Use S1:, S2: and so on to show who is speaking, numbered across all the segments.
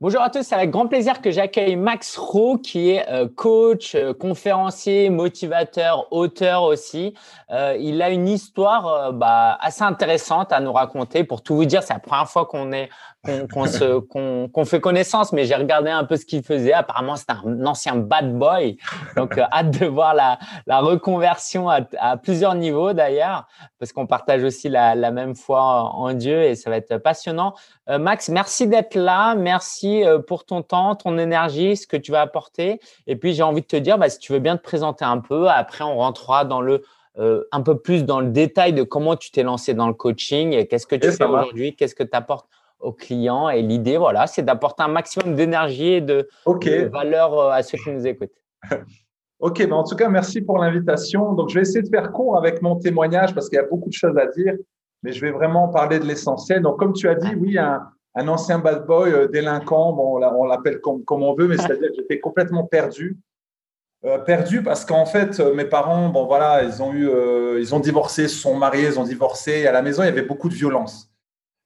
S1: Bonjour à tous, c'est avec grand plaisir que j'accueille Max Rowe qui est euh, coach, euh, conférencier, motivateur, auteur aussi. Euh, il a une histoire bah, assez intéressante à nous raconter. Pour tout vous dire, c'est la première fois qu'on est qu'on fait connaissance, mais j'ai regardé un peu ce qu'il faisait. Apparemment, c'est un ancien bad boy. Donc, hâte de voir la, la reconversion à, à, plusieurs niveaux d'ailleurs, parce qu'on partage aussi la, la, même foi en Dieu et ça va être passionnant. Max, merci d'être là. Merci euh, pour ton temps, ton énergie, ce que tu vas apporter. Et puis, j'ai envie de te dire, bah, si tu veux bien te présenter un peu, après, on rentrera dans le un peu plus dans le détail de comment tu t'es lancé dans le coaching qu'est-ce que tu fais aujourd'hui, qu'est-ce que tu apportes aux clients. Et l'idée, voilà, c'est d'apporter un maximum d'énergie et de, valeur euh, à ceux qui nous écoutent.
S2: ok, ben en tout cas, merci pour l'invitation. Donc, je vais essayer de faire court avec mon témoignage parce qu'il y a beaucoup de choses à dire, mais je vais vraiment parler de l'essentiel. Donc, comme tu as dit, oui, un, un ancien bad boy, euh, délinquant, bon, on l'appelle comme, comme, on veut, mais c'est-à-dire que j'étais complètement perdu. Euh, perdu parce qu'en fait, mes parents, bon voilà, ils ont eu, ils ont divorcé, se sont mariés, ils ont divorcé. Et à la maison, il y avait beaucoup de violence.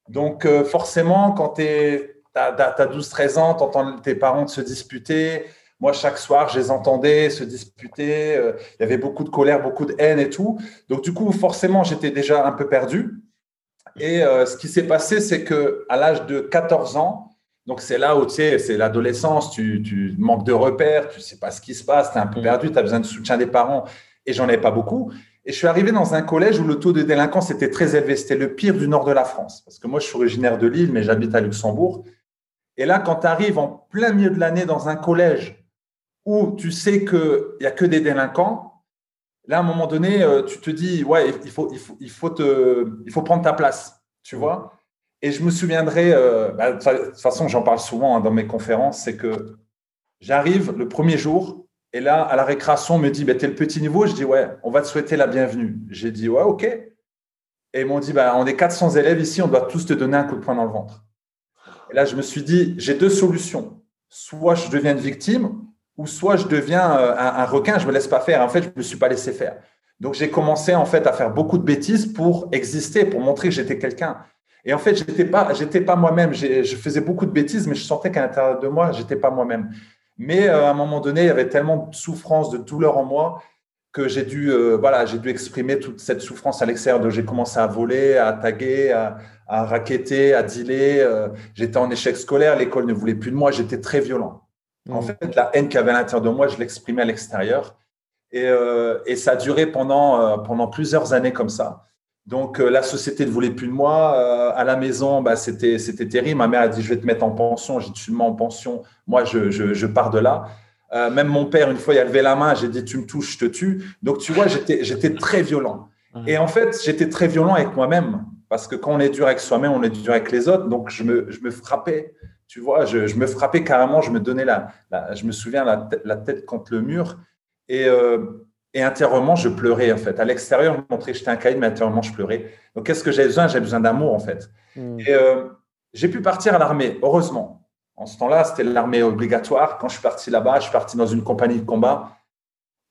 S2: Donc, euh, forcément, quand tu as, 12-13 ans, tu entends tes parents se disputer. Moi, chaque soir, je les entendais se disputer. Euh, il y avait beaucoup de colère, beaucoup de haine et tout. Donc, du coup, forcément, j'étais déjà un peu perdu. Et euh, ce qui s'est passé, c'est que à l'âge de 14 ans, donc c'est là où tu sais, c'est l'adolescence, tu, tu, manques de repères, tu sais pas ce qui se passe, tu es un peu mm. perdu, tu as besoin de soutien des parents. Et j'en ai pas beaucoup. Et je suis arrivé dans un collège où le taux de délinquance était très élevé. C'était le pire du nord de la France. Parce que moi, je suis originaire de Lille, mais j'habite à Luxembourg. Et là, quand tu arrives en plein milieu de l'année dans un collège où tu sais qu'il n'y a que des délinquants, là, à un moment donné, euh, tu te dis, ouais, il faut, il faut, il faut, te, il faut prendre ta place, tu vois. Et je me souviendrai, euh, bah, de toute façon, j'en parle souvent hein, dans mes conférences, c'est que j'arrive le premier jour, et là, à la récréation, on me dit, bah, tu es le petit niveau Je dis, ouais, on va te souhaiter la bienvenue. J'ai dit, ouais, OK. Et ils m'ont dit, bah, on est 400 élèves ici, on doit tous te donner un coup de poing dans le ventre. Et là, je me suis dit, j'ai deux solutions. Soit je deviens une victime, ou soit je deviens euh, un, requin, je me laisse pas faire. En fait, je me suis pas laissé faire. Donc, j'ai commencé en fait à faire beaucoup de bêtises pour exister, pour montrer que j'étais quelqu'un. Et en fait, j'étais pas, j'étais pas moi-même. Je faisais beaucoup de bêtises, mais je sentais qu'à l'intérieur de moi, j'étais pas moi-même. Mais euh, à un moment donné, il y avait tellement de souffrance, de douleur en moi que j'ai dû, euh, voilà, j'ai dû exprimer toute cette souffrance à l'extérieur. J'ai commencé à voler, à taguer, à, raqueter, à dealer. J'étais en échec scolaire, l'école ne voulait plus de moi, j'étais très violent. En mmh. fait, la haine qu'il y avait à l'intérieur de moi, je l'exprimais à l'extérieur. Et, et, ça a duré pendant, pendant plusieurs années comme ça. Donc, euh, la société ne voulait plus de moi. Euh, à la maison, bah, c'était, terrible. Ma mère a dit, je vais te mettre en pension. J'ai dit, tu me mets en pension. Moi, je, je, je pars de là. Euh, même mon père, une fois, il a levé la main. J'ai dit, tu me touches, je te tue. Donc, tu vois, j'étais, j'étais très violent. Mmh. Et en fait, j'étais très violent avec moi-même. Parce que quand on est dur avec soi-même, on est dur avec les autres. Donc, je me, je me frappais. Tu vois, je, je, me frappais carrément. Je me donnais la, la je me souviens, la, la, tête contre le mur. Et, et intérieurement, je pleurais en fait. À l'extérieur, je montrais que j'étais un caïd, mais intérieurement, je pleurais. Donc, qu'est-ce que j'ai besoin? J'ai besoin d'amour en fait. Hmm. Et euh, j'ai pu partir à l'armée, heureusement. En ce temps-là, c'était l'armée obligatoire. Quand je suis parti là-bas, je suis parti dans une compagnie de combat.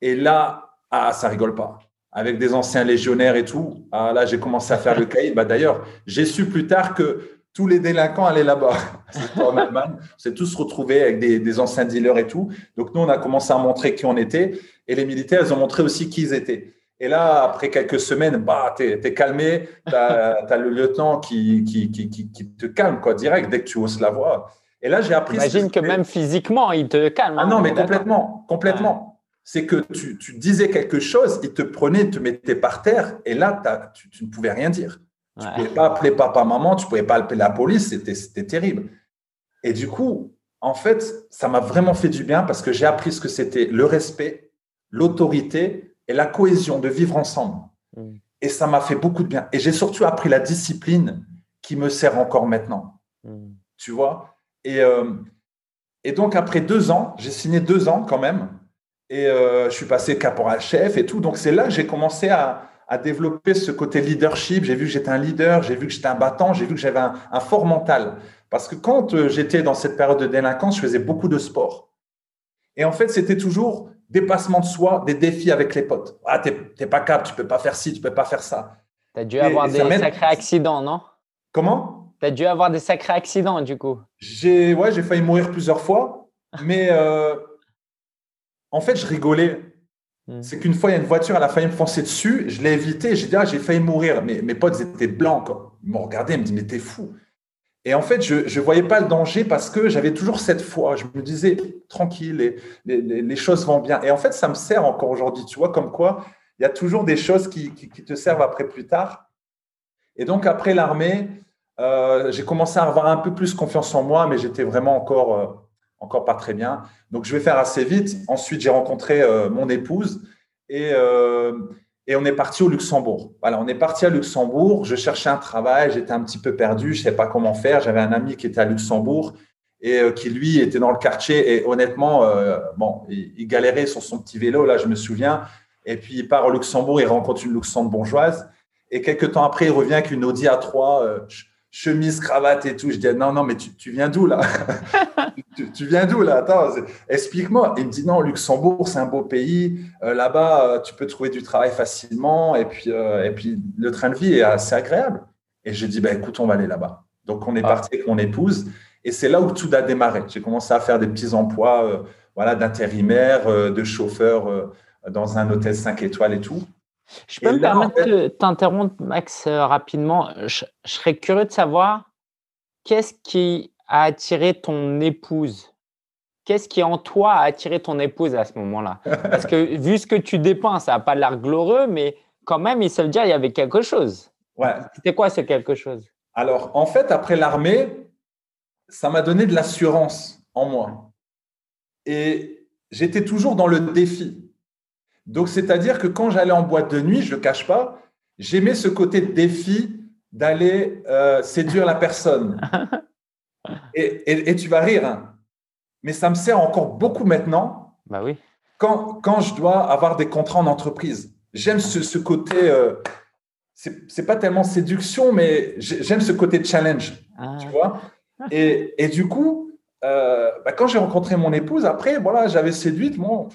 S2: Et là, ah, ça rigole pas. Avec des anciens légionnaires et tout. Ah, là, j'ai commencé à faire le caïd. Bah, D'ailleurs, j'ai su plus tard que tous les délinquants allaient là-bas. En Allemagne. On s'est tous retrouvés avec des, des, anciens dealers et tout. Donc, nous, on a commencé à montrer qui on était. Et les militaires, ils ont montré aussi qui ils étaient. Et là, après quelques semaines, bah, tu es, calmé. Tu as, le lieutenant qui, qui, qui, qui, te calme, quoi, direct, dès que tu hausses la voix. Et là, j'ai appris.
S1: J'imagine que même physiquement, il te calme.
S2: Ah non, hein, mais complètement. Complètement. C'est que tu, tu, disais quelque chose, il te prenait, te mettait par terre. Et là, tu, tu ne pouvais rien dire. Tu ne pouvais pas appeler papa, maman, tu ne pouvais pas appeler la police, c'était terrible. Et du coup, en fait, ça m'a vraiment fait du bien parce que j'ai appris ce que c'était le respect, l'autorité et la cohésion de vivre ensemble. Mm. Et ça m'a fait beaucoup de bien. Et j'ai surtout appris la discipline qui me sert encore maintenant. Mm. Tu vois? Et, euh, et donc, après deux ans, j'ai signé deux ans quand même. Et euh, je suis passé caporal-chef et tout. Donc, c'est là que j'ai commencé à, à développer ce côté leadership. J'ai vu que j'étais un leader, j'ai vu que j'étais un battant, j'ai vu que j'avais un, fort mental. Parce que quand euh, j'étais dans cette période de délinquance, je faisais beaucoup de sport. Et en fait, c'était toujours dépassement de soi, des défis avec les potes. Ah, t'es pas capable, tu peux pas faire ci, tu peux pas faire ça.
S1: Tu as dû avoir des sacrés accidents, non?
S2: Comment?
S1: Tu as dû avoir des sacrés accidents, du coup.
S2: J'ai ouais, failli mourir plusieurs fois, mais euh, en fait, je rigolais. Hmm. C'est qu'une fois, il y a une voiture, elle a failli me foncer dessus. Je l'ai évité. J'ai dit, ah, j'ai failli mourir. Mais mes potes étaient blancs. Ils m'ont regardé, ils me disent, mais t'es fou. Et en fait, je ne voyais pas le danger parce que j'avais toujours cette foi. Je me disais, tranquille, les, les, choses vont bien. Et en fait, ça me sert encore aujourd'hui. Tu vois, comme quoi, il y a toujours des choses qui, qui, te servent après plus tard. Et donc, après l'armée, euh, j'ai commencé à avoir un peu plus confiance en moi, mais j'étais vraiment encore, euh, encore pas très bien. Donc, je vais faire assez vite. Ensuite, j'ai rencontré euh, mon épouse et, et on est parti au Luxembourg. Voilà, on est parti à Luxembourg. Je cherchais un travail, j'étais un petit peu perdu, je ne savais pas comment faire. J'avais un ami qui était à Luxembourg et euh, qui, lui, était dans le quartier. Et honnêtement, euh, bon, il, galérait sur son petit vélo, là, je me souviens. Et puis, il part au Luxembourg, il rencontre une luxembourgeoise. Et quelques temps après, il revient avec une Audi A3 chemise, cravate et tout. Je dis, non, non, mais tu, viens d'où là? Tu, viens d'où là? Attends, explique-moi. Il me dit, non, Luxembourg, c'est un beau pays. Euh, là-bas, euh, tu peux trouver du travail facilement. Et puis, euh, et puis, le train de vie est assez agréable. Et j'ai dit, bah, écoute, on va aller là-bas. Donc, on est ah. parti avec mon épouse. Et c'est là où tout a démarré. J'ai commencé à faire des petits emplois voilà, d'intérimaire, de chauffeur dans un hôtel 5 étoiles et tout.
S1: Je peux me permettre de t'interrompre, Max, euh, rapidement. Je, serais curieux de savoir qu'est-ce qui a attiré ton épouse? Qu'est-ce qui en toi a attiré ton épouse à ce moment-là? Parce que vu ce que tu dépenses, ça n'a pas l'air glorieux, mais quand même, il se dire il y avait quelque chose.
S2: Ouais.
S1: C'était quoi ce quelque chose?
S2: Alors, en fait, après l'armée, ça m'a donné de l'assurance en moi. Et j'étais toujours dans le défi. Donc, c'est-à-dire que quand j'allais en boîte de nuit, je ne le cache pas, j'aimais ce côté de défi d'aller euh, séduire la personne. Et, tu vas rire, hein. mais ça me sert encore beaucoup maintenant.
S1: Bah oui.
S2: Quand, quand je dois avoir des contrats en entreprise, j'aime ce, côté. Euh, c'est pas tellement séduction, mais j'aime ce côté challenge. Ah. Tu vois et, et, du coup, euh, bah, quand j'ai rencontré mon épouse, après, voilà, j'avais séduite. Bon,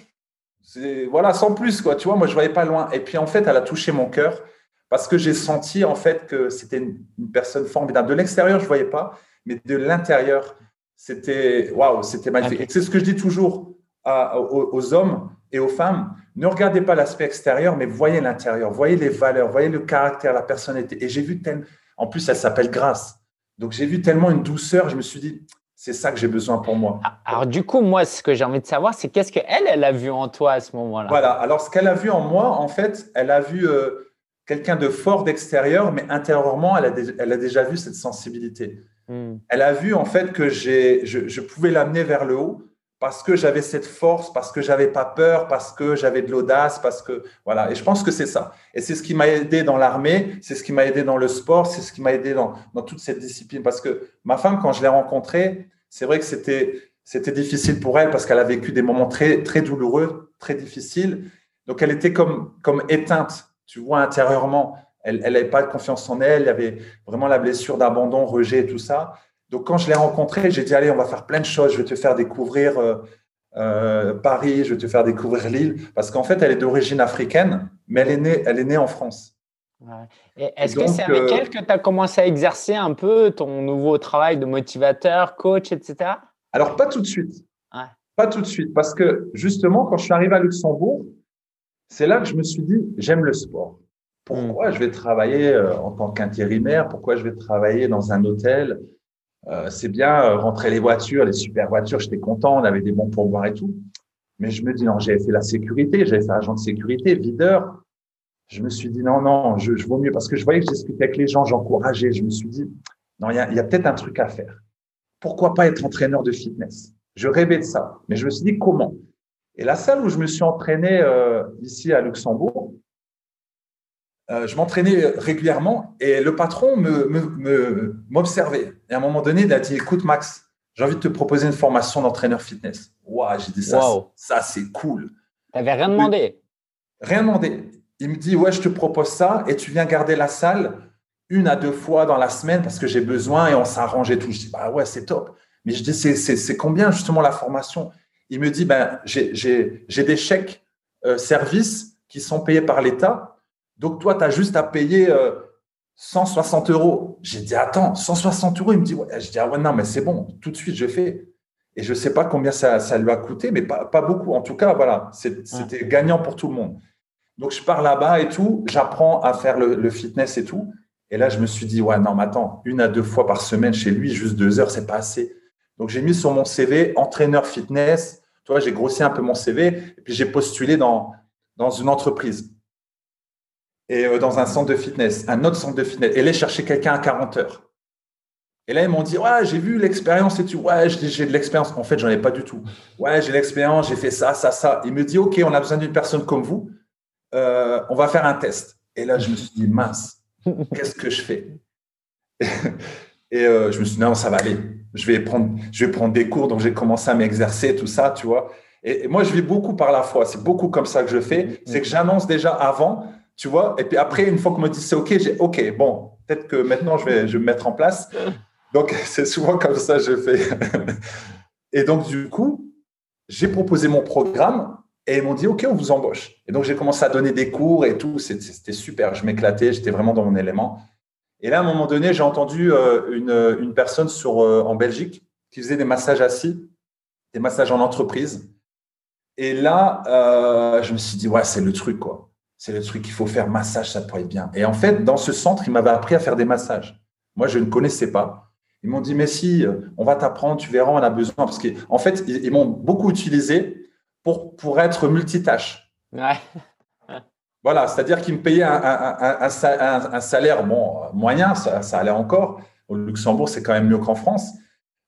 S2: voilà, sans plus, quoi. Tu vois, moi, je voyais pas loin. Et puis, en fait, elle a touché mon cœur parce que j'ai senti, en fait, que c'était une, personne formidable. De l'extérieur, je voyais pas, mais de l'intérieur, c'était, waouh, c'était magnifique. Et c'est ce que je dis toujours aux, hommes et aux femmes. Ne regardez pas l'aspect extérieur, mais voyez l'intérieur, voyez les valeurs, voyez le caractère, la personnalité. Et j'ai vu tellement, en plus, elle s'appelle Grâce. Donc, j'ai vu tellement une douceur, je me suis dit, c'est ça que j'ai besoin pour moi.
S1: Ah, alors du coup, moi, ce que j'ai envie de savoir, c'est qu'est-ce qu'elle, elle a vu en toi à ce moment-là?
S2: Voilà, alors ce qu'elle a vu en moi, en fait, elle a vu euh, quelqu'un de fort d'extérieur, mais intérieurement, elle a, elle a, déjà vu cette sensibilité. Hmm. Elle a vu en fait que je, je pouvais l'amener vers le haut parce que j'avais cette force, parce que j'avais pas peur, parce que j'avais de l'audace, parce que voilà. Et je pense que c'est ça. Et c'est ce qui m'a aidé dans l'armée, c'est ce qui m'a aidé dans le sport, c'est ce qui m'a aidé dans, dans toute cette discipline. Parce que ma femme, quand je l'ai rencontrée, c'est vrai que c'était c'était difficile pour elle parce qu'elle a vécu des moments très très douloureux, très difficiles. Donc elle était comme comme éteinte, tu vois intérieurement. Elle n'avait pas de confiance en elle. Il y avait vraiment la blessure d'abandon, rejet, et tout ça. Donc, quand je l'ai rencontrée, j'ai dit, allez, on va faire plein de choses. Je vais te faire découvrir euh, euh, Paris, je vais te faire découvrir Lille. Parce qu'en fait, elle est d'origine africaine, mais elle est née, elle est née en France.
S1: Est-ce que c'est avec euh, elle que tu as commencé à exercer un peu ton nouveau travail de motivateur, coach, etc.
S2: Alors, pas tout de suite. Pas tout de suite. Parce que justement, quand je suis arrivé à Luxembourg, c'est là que je me suis dit, j'aime le sport. Pourquoi hmm. je vais travailler en tant qu'intérimaire? Pourquoi je vais travailler dans un hôtel? Euh, c'est bien euh, rentrer les voitures, les super voitures, j'étais content, on avait des bons pourboires et tout. Mais je me dis, non, j'avais fait la sécurité, j'avais fait agent de sécurité, videur. Je me suis dit, non, non, je, je vaux mieux parce que je voyais que j'expliquais avec les gens, j'encourageais. Je me suis dit, non, il y a, y a peut-être un truc à faire. Pourquoi pas être entraîneur de fitness? Je rêvais de ça. Mais je me suis dit, comment? Et la salle où je me suis entraîné euh, ici à Luxembourg, euh, je m'entraînais régulièrement et le patron m'observait. Me, et à un moment donné, il a dit Écoute, Max, j'ai envie de te proposer une formation d'entraîneur fitness. Waouh, j'ai dit ça, ça c'est cool.
S1: Tu n'avais rien demandé
S2: Rien demandé. Il me dit Ouais, je te propose ça et tu viens garder la salle une à deux fois dans la semaine parce que j'ai besoin et on s'arrange et tout. Je dis Bah ouais, c'est top. Mais je dis C'est combien justement la formation? Il me dit ben, J'ai des chèques euh, services qui sont payés par l'État donc, toi, tu as juste à payer 160 euros. J'ai dit, attends, 160 euros? Il me dit, ouais. Je dis, ah ouais, non, mais c'est bon, tout de suite, je fais. Et je ne sais pas combien ça, ça, lui a coûté, mais pas, pas beaucoup. En tout cas, voilà, c'était gagnant pour tout le monde. Donc, je pars là-bas et tout, j'apprends à faire le, le, fitness et tout. Et là, je me suis dit, ouais, non, mais attends, une à deux fois par semaine chez lui, juste deux heures, c'est pas assez. Donc, j'ai mis sur mon CV entraîneur fitness. Tu vois, j'ai grossi un peu mon CV et puis j'ai postulé dans, dans une entreprise et euh, dans un centre de fitness, un autre centre de fitness. Et là, chercher quelqu'un à 40 heures. Et là, ils m'ont dit, ouais, j'ai vu l'expérience et tout. Ouais, j'ai de l'expérience. En fait, j'en ai pas du tout. Ouais, j'ai l'expérience, j'ai fait ça, ça, ça. Il me dit, OK, on a besoin d'une personne comme vous. Euh, on va faire un test. Et là, je me suis dit, mince, qu'est-ce que je fais? Et euh, je me suis dit, non, ça va aller. Je vais prendre, je vais prendre des cours. Donc, j'ai commencé à m'exercer, tout ça, tu vois. Et, moi, je vis beaucoup par la foi. C'est beaucoup comme ça que je fais. C'est que j'annonce déjà avant, tu vois? Et puis après, une fois qu'on me dit c'est OK, j'ai OK, bon, peut-être que maintenant, je vais, je me mettre en place. Donc, c'est souvent comme ça que je fais. et donc, du coup, j'ai proposé mon programme et ils m'ont dit, OK, on vous embauche. Et donc, j'ai commencé à donner des cours et tout. C'était super. Je m'éclatais. J'étais vraiment dans mon élément. Et là, à un moment donné, j'ai entendu euh, une, une, personne sur, euh, en Belgique qui faisait des massages assis, des massages en entreprise. Et là, euh, je me suis dit, ouais, c'est le truc, quoi. C'est le truc qu'il faut faire. Massage, ça pourrait être bien. Et en fait, dans ce centre, ils m'avaient appris à faire des massages. Moi, je ne connaissais pas. Ils m'ont dit, mais si, on va t'apprendre, tu verras, on a besoin. Parce qu'en fait, ils m'ont beaucoup utilisé pour, pour être multitâche. Voilà, c'est-à-dire qu'ils me payaient un, un, un, salaire bon, moyen, ça, ça, allait encore. Au Luxembourg, c'est quand même mieux qu'en France.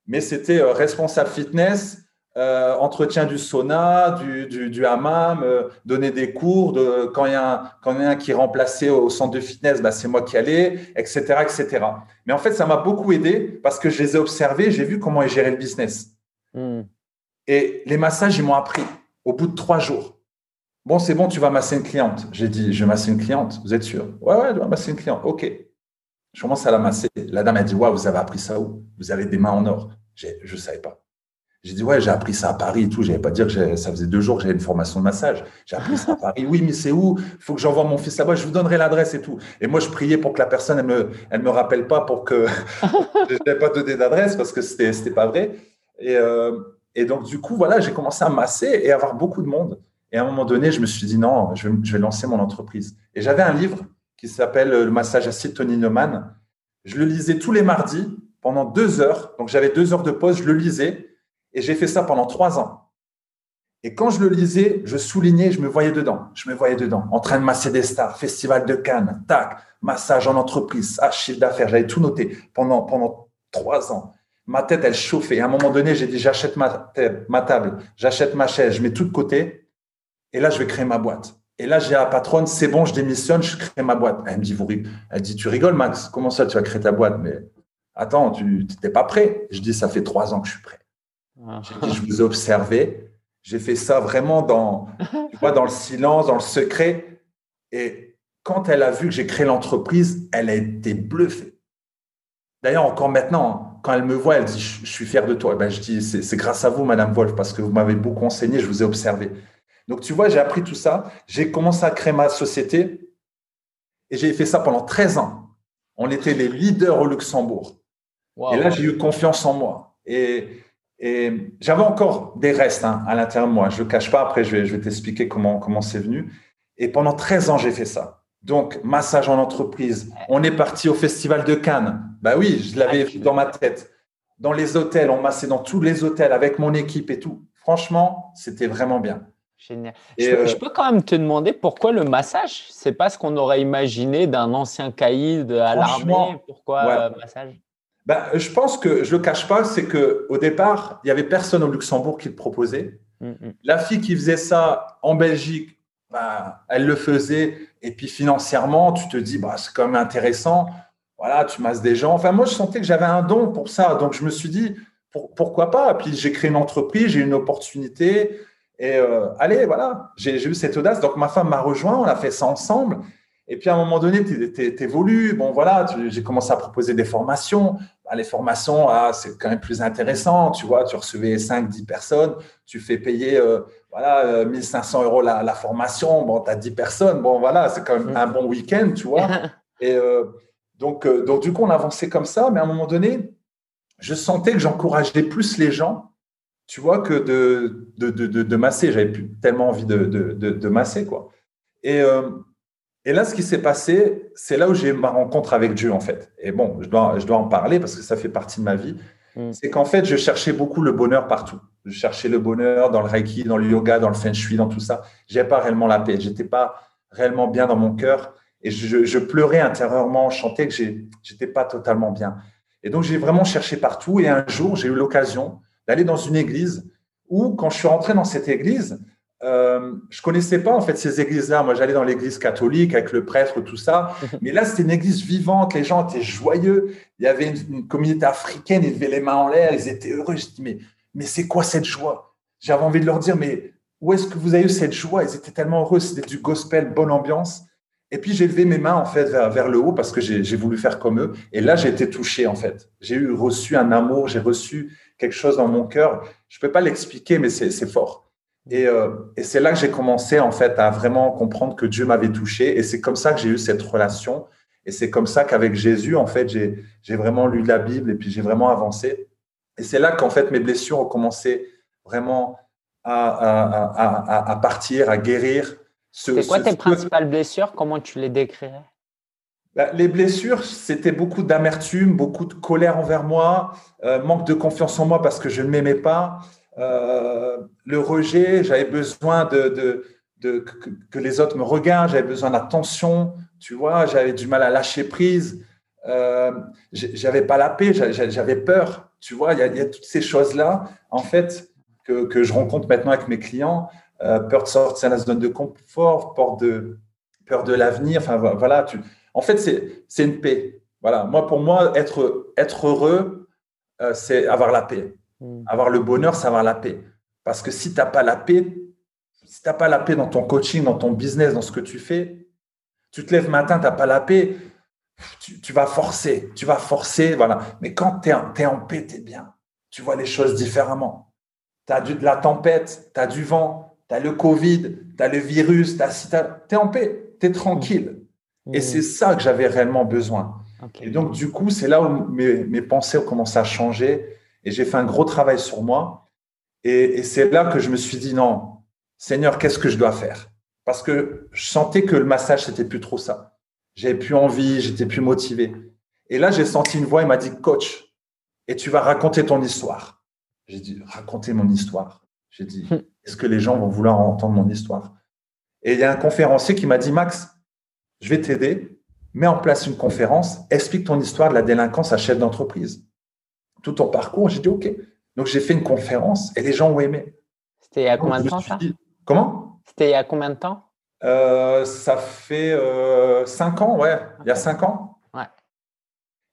S2: Mais c'était euh, responsable fitness, euh, entretien du sauna, du, du, du hammam, euh, donner des cours. De, quand, il y a un, quand il y a un qui remplaçait au centre de fitness, bah, c'est moi qui allais, etc., etc. Mais en fait, ça m'a beaucoup aidé parce que je les ai observés, j'ai vu comment ils géraient le business. Hmm. Et les massages, ils m'ont appris au bout de trois jours. Bon, c'est bon, tu vas masser une cliente. J'ai dit, je vais masser une cliente. Vous êtes sûr? Ouais, ouais, je vais masser une cliente. OK. Je commence à la masser. La dame a dit, ouais, vous avez appris ça où? Vous avez des mains en or. Je ne savais pas. J'ai dit, ouais, j'ai appris ça à Paris et tout. Je n'allais pas dire que ça faisait deux jours que j'avais une formation de massage. J'ai appris ça à Paris. Oui, mais c'est où? Il faut que j'envoie mon fils là-bas. Je vous donnerai l'adresse et tout. Et moi, je priais pour que la personne, elle me, elle me rappelle pas pour que je n'ai pas donné d'adresse parce que c'était, c'était pas vrai. Et, euh, et donc, du coup, voilà, j'ai commencé à masser et avoir beaucoup de monde. Et à un moment donné, je me suis dit, non, je vais, lancer mon entreprise. Et j'avais un livre qui s'appelle Le massage acide Tony Neumann. Je le lisais tous les mardis pendant deux heures. Donc, j'avais deux heures de pause, je le lisais. Et j'ai fait ça pendant trois ans. Et quand je le lisais, je soulignais, je me voyais dedans. Je me voyais dedans, en train de masser des stars, festival de Cannes, tac, massage en entreprise, ah, chiffre d'affaires. J'avais tout noté pendant, pendant trois ans ma tête, elle chauffait. À un moment donné, j'ai dit, j'achète ma, table, j'achète ma chaise, je mets tout de côté. Et là, je vais créer ma boîte. Et là, j'ai la patronne, c'est bon, je démissionne, je crée ma boîte. Elle me dit, vous, elle dit, tu rigoles, Max, comment ça, tu vas créer ta boîte? Mais attends, tu n'étais pas prêt. Je dis, ça fait trois ans que je suis prêt. Ah. je vous ai observé. J'ai fait ça vraiment dans, tu vois, dans le silence, dans le secret. Et quand elle a vu que j'ai créé l'entreprise, elle a été bluffée. D'ailleurs, encore maintenant, quand elle me voit, elle dit Je, suis fier de toi. ben, je dis C'est grâce à vous, Madame Wolf, parce que vous m'avez beaucoup enseigné, je vous ai observé. Donc, tu vois, j'ai appris tout ça. J'ai commencé à créer ma société et j'ai fait ça pendant 13 ans. On était les leaders au Luxembourg. Et là, j'ai eu confiance en moi. Et, et j'avais encore des restes hein, à l'intérieur de moi. Je ne le cache pas. Après, je vais, je vais t'expliquer comment, comment c'est venu. Et pendant 13 ans, j'ai fait ça. Donc, massage en entreprise. On est parti au Festival de Cannes. Bah oui, je l'avais ah, vu dans ma tête. Dans les hôtels, on massait dans tous les hôtels avec mon équipe et tout. Franchement, c'était vraiment bien.
S1: Génial. Euh, je, peux quand même te demander pourquoi le massage? C'est pas ce qu'on aurait imaginé d'un ancien caïd à l'armée. Pourquoi le euh, massage?
S2: Bah, Je pense que je le cache pas, c'est que au départ, il y avait personne au Luxembourg qui le proposait. Mm, mm. La fille qui faisait ça en Belgique, bah, elle le faisait. Et puis financièrement, tu te dis, bah, c'est quand même intéressant. Voilà, tu masses des gens. Enfin, moi, je sentais que j'avais un don pour ça. Donc, je me suis dit, pourquoi pas? Puis, j'ai créé une entreprise, j'ai eu une opportunité. Et euh, allez, voilà, j'ai eu cette audace. Donc, ma femme m'a rejoint, on a fait ça ensemble. Et puis, à un moment donné, tu évolues. Bon, voilà, j'ai commencé à proposer des formations. Bah, les formations, ah, c'est quand même plus intéressant. Tu vois, tu recevais 5, 10 personnes, tu fais payer euh, voilà, 1500 euh, euros la, formation. Bon, tu as 10 personnes. Bon, voilà, c'est quand même un bon week-end, tu vois. Et Donc, euh, donc, du coup, on avançait comme ça, mais à un moment donné, je sentais que j'encourageais plus les gens, tu vois, que de, de, de, de, masser. J'avais plus tellement envie de, de, masser, quoi. Et, et là, ce qui s'est passé, c'est là où j'ai ma rencontre avec Dieu, en fait. Et bon, je dois, je dois en parler parce que ça fait partie de ma vie. Mm. C'est qu'en fait, je cherchais beaucoup le bonheur partout. Je cherchais le bonheur dans le Reiki, dans le yoga, dans le Feng Shui, dans tout ça. J'avais pas réellement la paix. J'étais pas réellement bien dans mon cœur. Et je, pleurais intérieurement, je chantais que j'étais pas totalement bien. Et donc, j'ai vraiment cherché partout. Et un jour, j'ai eu l'occasion d'aller dans une église où, quand je suis rentré dans cette église, euh, je connaissais pas en fait ces églises-là. Moi, j'allais dans l'église catholique avec le prêtre, tout ça. Mais là, c'était une église vivante. Les gens étaient joyeux. Il y avait une, communauté africaine. Ils levaient les mains en l'air. Ils étaient heureux. Je dis mais mais c'est quoi cette joie? J'avais envie de leur dire mais où est-ce que vous avez eu cette joie? Ils étaient tellement heureux. C'était du gospel, bonne ambiance. Et puis j'ai levé mes mains en fait vers, vers le haut parce que j'ai voulu faire comme eux. Et là, j'ai été touché en fait. J'ai eu reçu un amour, j'ai reçu quelque chose dans mon cœur. Je peux pas l'expliquer, mais c'est fort. Et, euh, et c'est là que j'ai commencé en fait à vraiment comprendre que Dieu m'avait touché. Et c'est comme ça que j'ai eu cette relation. Et c'est comme ça qu'avec Jésus, en fait, j'ai vraiment lu la Bible et puis j'ai vraiment avancé. Et c'est là qu'en fait mes blessures ont commencé vraiment à, à, à, à partir, à guérir.
S1: C'est quoi tes principales blessures? Comment tu les décrirais?
S2: Bah, les blessures, c'était beaucoup d'amertume, beaucoup de colère envers moi, euh, manque de confiance en moi parce que je ne m'aimais pas, euh, le rejet, j'avais besoin de, que, les autres me regardent, j'avais besoin d'attention, tu vois, j'avais du mal à lâcher prise, euh, j'avais pas la paix, j'avais peur, tu vois, il y, a, toutes ces choses-là, en fait, que, je rencontre maintenant avec mes clients euh, peur de sortir de la zone de confort, peur de, l'avenir. Enfin, voilà. Tu... En fait, c'est une paix. Voilà. Moi, pour moi, être, heureux, c'est avoir la paix. Hmm. Avoir le bonheur, c'est avoir la paix. Parce que si tu n'as pas la paix, si tu n'as pas la paix dans ton coaching, dans ton business, dans ce que tu fais, tu te lèves matin, tu n'as pas la paix, tu, vas forcer, tu vas forcer, voilà. Mais quand tu es, es, en paix, tu es bien. Tu vois les choses différemment. Tu as de la tempête, tu as du vent, tu as le Covid, tu as le virus, tu es en paix, tu es tranquille. Mmh. Et c'est ça que j'avais réellement besoin. Et donc, du coup, c'est là où mes, pensées ont commencé à changer et j'ai fait un gros travail sur moi. Et, c'est là que je me suis dit, non, Seigneur, qu'est-ce que je dois faire? Parce que je sentais que le massage, c'était plus trop ça. J'avais plus envie, j'étais plus motivé. Et là, j'ai senti une voix, il m'a dit, coach, et tu vas raconter ton histoire. J'ai dit, raconter mon histoire? J'ai dit, hum. est-ce que les gens vont vouloir entendre mon histoire? Et il y a un conférencier qui m'a dit, Max, je vais t'aider, mets en place une conférence, explique ton histoire de la délinquance à chef d'entreprise. Tout ton parcours, j'ai dit, OK. Donc j'ai fait une conférence et les gens ont aimé.
S1: C'était il y a combien de temps ça
S2: Comment?
S1: C'était il y a combien de temps?
S2: Euh, Ça fait euh, cinq ans, ouais. Il y a cinq ans.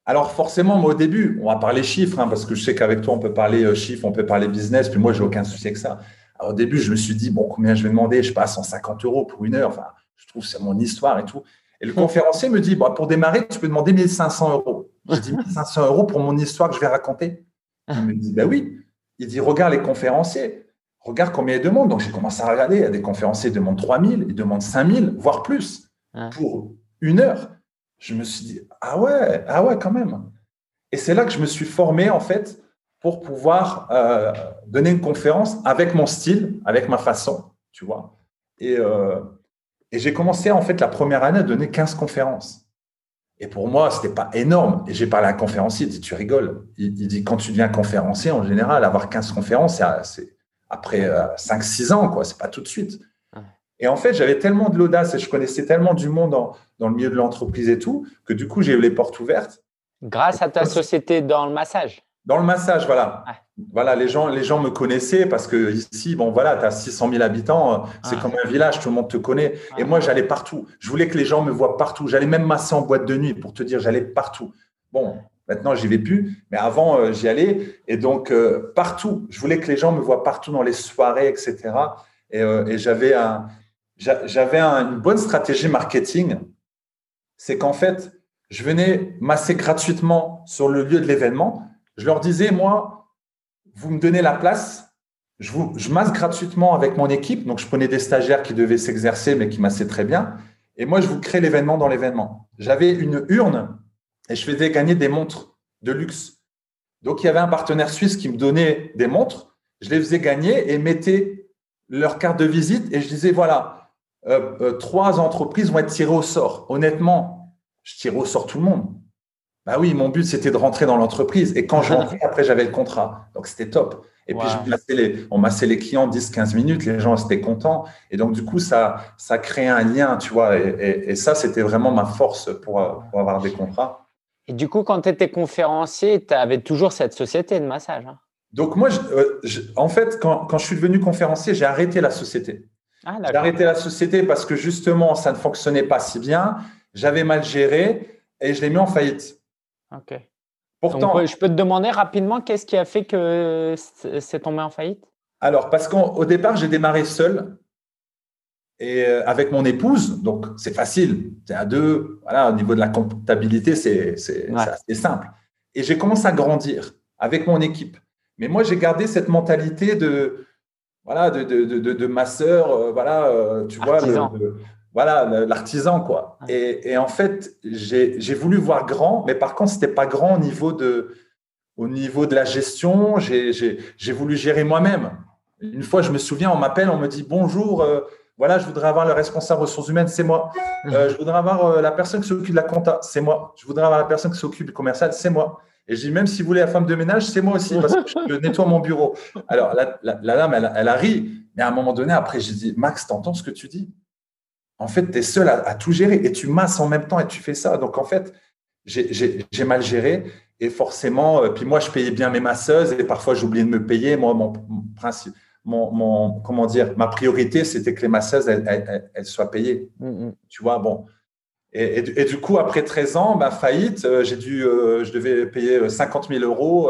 S2: Alors forcément, moi au début, on va parler chiffres, hein, parce que je sais qu'avec toi, on peut parler euh, chiffres, on peut parler business, puis moi, j'ai aucun souci avec ça. Alors, au début, je me suis dit, bon, combien je vais demander? Je sais pas, 150 euros pour une heure. Enfin, je trouve que c'est mon histoire et tout. Et le mmh. conférencier me dit, bon, pour démarrer, tu peux demander 1500 euros. Je dis, 1500 euros pour mon histoire que je vais raconter. Il me dit, ben oui. Il dit, regarde les conférenciers, regarde combien ils demandent. Donc, j'ai commencé à regarder. Il y a des conférenciers qui demandent 3000, ils demandent 5000, voire plus, pour une heure je me suis dit, ah ouais, ah ouais, quand même. Et c'est là que je me suis formé, en fait, pour pouvoir euh, donner une conférence avec mon style, avec ma façon, tu vois. Et, euh, et j'ai commencé, en fait, la première année à donner 15 conférences. Et pour moi, ce n'était pas énorme. Et j'ai parlé à un conférencier, il dit, tu rigoles. Il, dit, quand tu deviens conférencier, en général, avoir 15 conférences, c'est après 5-6 euh, ans, quoi. C'est pas tout de suite. Et en fait, j'avais tellement de l'audace et je connaissais tellement du monde dans le milieu de l'entreprise et tout, que du coup, j'ai eu les portes ouvertes.
S1: Grâce à ta société dans le massage
S2: Dans le massage, voilà. Voilà, les gens, les gens me connaissaient parce que ici, bon, voilà, tu as 600 000 habitants, c'est comme un village, tout le monde te connaît. Et moi, j'allais partout. Je voulais que les gens me voient partout. J'allais même masser en boîte de nuit pour te dire, j'allais partout. Bon, maintenant, j'y vais plus, mais avant, euh, j'y allais. Et donc, euh, partout, je voulais que les gens me voient partout dans les soirées, etc. Et, euh, et j'avais un, j'avais une bonne stratégie marketing. C'est qu'en fait, je venais masser gratuitement sur le lieu de l'événement. Je leur disais, moi, vous me donnez la place, je, masse gratuitement avec mon équipe. Donc, je prenais des stagiaires qui devaient s'exercer, mais qui massaient très bien. Et moi, je vous crée l'événement dans l'événement. J'avais une urne et je faisais gagner des montres de luxe. Donc, il y avait un partenaire suisse qui me donnait des montres. Je les faisais gagner et mettais leur carte de visite et je disais, voilà, euh, euh, trois entreprises vont être tirées au sort. Honnêtement, je tirais au sort tout le monde. Bah oui, mon but, c'était de rentrer dans l'entreprise. Et quand je rentrais, après, j'avais le contrat. Donc, c'était top. Et puis, je les, on massait les clients 10-15 minutes, les gens étaient contents. Et donc, du coup, ça, ça créait un lien, tu vois. Et, ça, c'était vraiment ma force pour, avoir des contrats.
S1: Et du coup, quand tu étais conférencier, tu avais toujours cette société de massage. Hein?
S2: Donc, moi, euh, en fait, quand, quand, je suis devenu conférencier, j'ai arrêté la société. Ah, j'ai arrêté la société parce que justement, ça ne fonctionnait pas si bien. J'avais mal géré et je l'ai mis en faillite.
S1: OK. Pourtant, je peux te demander rapidement qu'est-ce qui a fait que c'est tombé en faillite?
S2: Alors, parce qu'au départ, j'ai démarré seul et euh, avec mon épouse, donc c'est facile. C'est à deux. Voilà, au niveau de la comptabilité, c'est assez simple. Et j'ai commencé à grandir avec mon équipe. Mais moi, j'ai gardé cette mentalité de voilà de, de, de, de masseur, euh, voilà, euh, tu vois, voilà, l'artisan, quoi. Et, et, en fait, j'ai voulu voir grand, mais par contre, c'était pas grand au niveau de, au niveau de la gestion. J'ai voulu gérer moi-même. Une fois, je me souviens, on m'appelle, on me dit bonjour. Euh, voilà, je voudrais avoir le responsable ressources humaines, c'est moi. Euh, je voudrais avoir euh, la personne qui s'occupe de la compta, c'est moi. Je voudrais avoir la personne qui s'occupe du commercial, c'est moi. Et je dis, même si vous voulez la femme de ménage, c'est moi aussi, parce que je nettoie mon bureau. Alors, la, la, dame, elle, elle, a ri. Mais à un moment donné, après, j'ai dit, Max, t'entends ce que tu dis? En fait, tu es seul à, tout gérer et tu masses en même temps et tu fais ça. Donc, en fait, j'ai mal géré et forcément, euh, puis moi, je payais bien mes masseuses et parfois, j'oubliais de me payer. Moi, mon, principe, mon, comment dire, ma priorité, c'était que les masseuses, elles, soient payées. Mm, mm. Tu vois, bon. Et, du coup, après 13 ans, bah, faillite, euh, j'ai dû, euh, je devais payer 50 000 euros,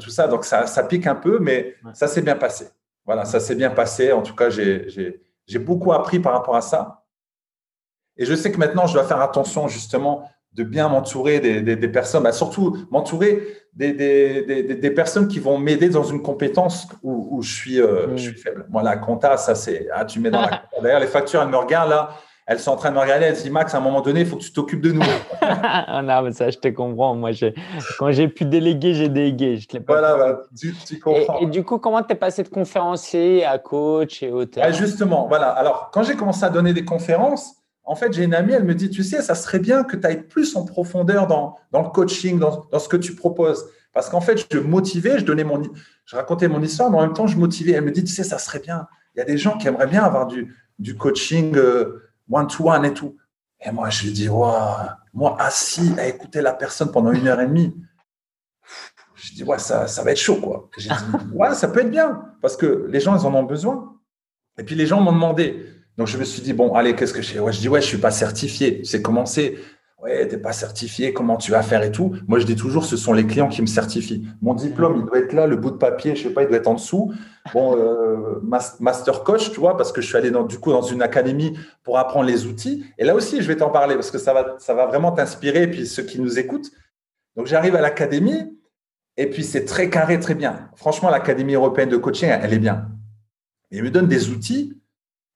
S2: tout ça. Donc, ça, ça pique un peu, mais ça s'est bien passé. Voilà, ça s'est bien passé. En tout cas, j'ai j'ai beaucoup appris par rapport à ça. Et je sais que maintenant, je dois faire attention justement de bien m'entourer des, personnes, bah, surtout m'entourer des, des, personnes qui vont m'aider dans une compétence où, je, suis, euh, je suis faible. Moi, la compta, ça c'est, ah, tu mets dans la D'ailleurs, les factures, elles me regardent là, elles sont en train de me regarder, elles disent Max, à un moment donné, il faut que tu t'occupes de nous.
S1: non, mais ça, je te comprends. Moi, quand j'ai pu déléguer, j'ai délégué. Je
S2: voilà, bah, tu, comprends.
S1: Et, du coup, comment tu es passé de conférencier à coach et auteur?
S2: Ah, Justement, voilà. Alors, quand j'ai commencé à donner des conférences, en fait, j'ai une amie, elle me dit Tu sais, ça serait bien que tu ailles plus en profondeur dans, dans le coaching, dans, dans, ce que tu proposes. Parce qu'en fait, je motivais, je donnais mon, je racontais mon histoire, mais en même temps, je motivais. Elle me dit Tu sais, ça serait bien. Il y a des gens qui aimeraient bien avoir du, du coaching. Euh, one-to-one et tout. Et moi, je lui dis, moi, assis à écouter la personne pendant une heure et demie, je dis, ouais, ça, ça va être chaud, quoi. J'ai dit, ouais, ça peut être bien, parce que les gens, ils en ont besoin. Et puis, les gens m'ont demandé. Donc, je me suis dit, bon, allez, qu'est-ce que je fais? Ouais, Je dis, ouais, je suis pas certifié. C'est commencé ouais, t'es pas certifié, comment tu vas faire et tout. Moi, je dis toujours, ce sont les clients qui me certifient. Mon diplôme, il doit être là, le bout de papier, je sais pas, il doit être en dessous. Bon, euh, master coach, tu vois, parce que je suis allé dans, du coup dans une académie pour apprendre les outils. Et là aussi, je vais t'en parler parce que ça va, ça va vraiment t'inspirer, et puis ceux qui nous écoutent. Donc, j'arrive à l'académie, et puis c'est très carré, très bien. Franchement, l'académie européenne de coaching, elle est bien. Il me donne des outils,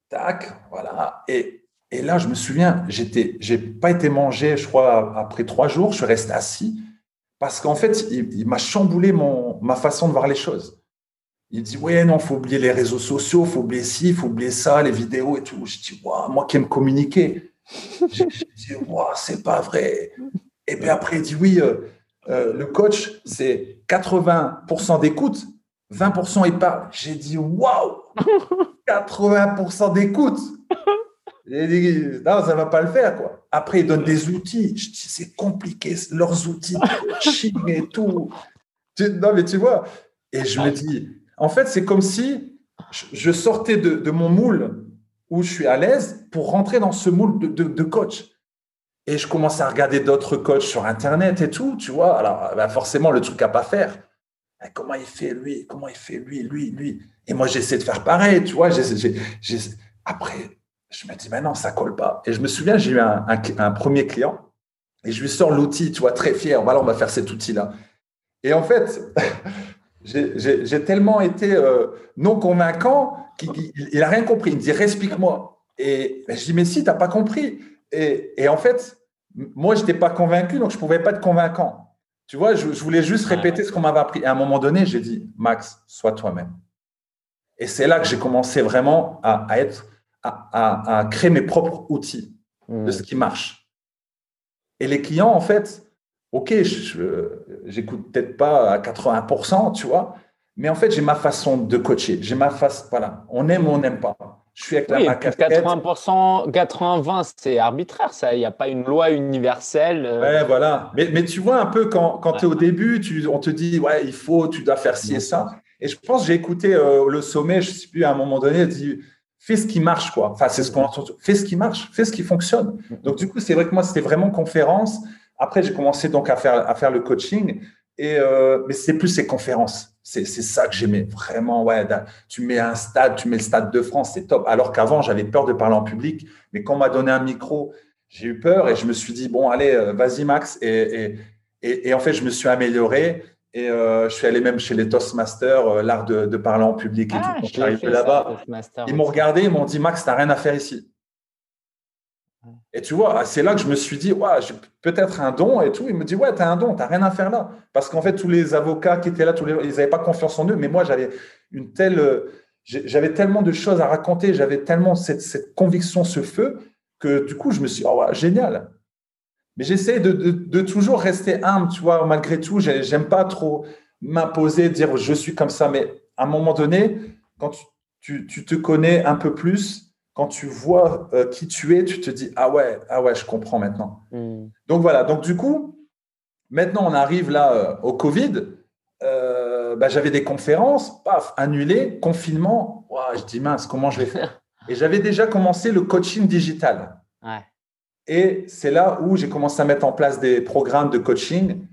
S2: tac, voilà, et et là, je me souviens, j'étais, j'ai pas été mangé, je crois, après trois jours. Je suis resté assis parce qu'en fait, il, m'a chamboulé ma façon de voir les choses. Il dit, ouais, non, faut oublier les réseaux sociaux, faut oublier ci, faut oublier ça, les vidéos et tout. Je dis, ouais, moi qui aime communiquer. je, dis, ouais, c'est pas vrai. Et puis après, il dit, oui, euh, euh, le coach, c'est 80% d'écoute, 20% il parle. J'ai dit, waouh, 80% d'écoute. J'ai dit, non, ça va pas le faire, quoi. Après, ils donnent des outils. C'est compliqué, leurs outils de coaching et tout. Non, mais tu vois. Et je me dis, en fait, c'est comme si je sortais de, mon moule où je suis à l'aise pour rentrer dans ce moule de, coach. Et je commence à regarder d'autres coachs sur Internet et tout, tu vois. Alors, bah, forcément, le truc à pas faire. comment il fait lui? Comment il fait lui, lui, lui? Et moi, j'essaie de faire pareil, tu vois. Après, je me dis, mais non, ça colle pas. Et je me souviens, j'ai eu un, un, premier client et je lui sors l'outil, tu vois, très fier. Voilà, on va faire cet outil-là. Et en fait, j'ai tellement été euh, non convaincant qu'il n'a rien compris. Il me dit, explique-moi. Et ben, je dis, mais si, tu n'as pas compris. Et, et, en fait, moi, je n'étais pas convaincu, donc je ne pouvais pas être convaincant. Tu vois, je, voulais juste répéter ce qu'on m'avait appris. Et à un moment donné, j'ai dit, Max, sois toi-même. Et c'est là que j'ai commencé vraiment à, être, à, créer mes propres outils de hmm. ce qui marche. Et les clients, en fait, OK, j'écoute peut-être pas à 80%, tu vois, mais en fait, j'ai ma façon de coacher. J'ai ma face, voilà, on aime ou on n'aime pas.
S1: Je suis avec la 80%, 80-20, c'est arbitraire, ça. Il n'y a pas une loi universelle.
S2: Euh. Ouais, voilà. Mais, mais, tu vois un peu quand, quand tu es au début, tu, on te dit, ouais, il faut, tu dois faire ci et ça. Et je pense, j'ai écouté euh, le sommet, je ne sais plus, à un moment donné, il dit, fais ce qui marche, quoi. Enfin, c'est ce qu'on entend. Fais ce qui marche, fais ce qui fonctionne. Mm. Donc, du coup, c'est vrai que moi, c'était vraiment conférence. Après, j'ai commencé donc à faire, à faire le coaching. Et, euh, mais c'est plus ces conférences. C'est ça que j'aimais vraiment. Ouais, tu mets un stade, tu mets le stade de France, c'est top. Alors qu'avant, j'avais peur de parler en public. Mais quand on m'a donné un micro, j'ai eu peur et je me suis dit, bon, allez, euh, vas-y, Max. Et, et, et, en fait, je me suis amélioré. Et euh, je suis allé même chez les Toastmasters, euh, l'art de, de, parler en public et ah, tout. Quand arrivé là-bas, ils m'ont regardé, ils m'ont dit, Max, tu n'as rien à faire ici. Et tu vois, c'est là que je me suis dit, ouais, j'ai peut-être un don et tout. Il me dit, ouais, tu as un don, tu n'as rien à faire là. Parce qu'en fait, tous les avocats qui étaient là, tous les, ils n'avaient pas confiance en eux. Mais moi, j'avais une telle, j'avais tellement de choses à raconter, j'avais tellement cette, conviction, ce feu, que du coup, je me suis dit, oh, ouais, génial. Mais j'essaie de, toujours rester humble, tu vois, malgré tout. J'aime pas trop m'imposer, dire je suis comme ça. Mais à un moment donné, quand tu te connais un peu plus, quand tu vois euh, qui tu es, tu te dis ah ouais, ah ouais, je comprends maintenant. Hmm. Donc voilà. Donc du coup, maintenant on arrive là euh, au Covid. Euh, bah, j'avais des conférences, paf, annulées, confinement. je dis mince, comment je vais faire? Et j'avais déjà commencé le coaching digital. Et c'est là où j'ai commencé à mettre en place des programmes de coaching.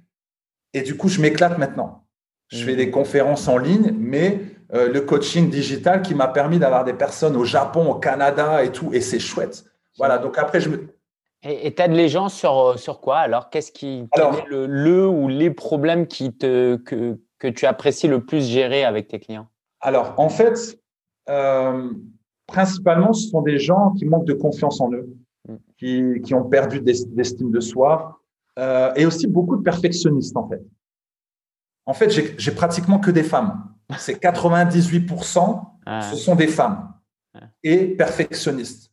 S2: Et du coup, je m'éclate maintenant. Je fais hmm. des conférences en ligne, mais euh, le coaching digital qui m'a permis d'avoir des personnes au Japon, au Canada et tout. Et c'est chouette. Voilà, donc après, je me.
S1: Et tu aides les gens sur, euh, sur quoi Alors, qu'est-ce qui est le, le, ou les problèmes qui te, que, que tu apprécies le plus gérer avec tes clients?
S2: Alors, en fait, euh, principalement, ce sont des gens qui manquent de confiance en eux. Qui, qui ont perdu d'estime de soi, et aussi beaucoup de perfectionnistes, en fait. En fait, j'ai pratiquement que des femmes c'est 98%, ah. ce sont des femmes et perfectionnistes.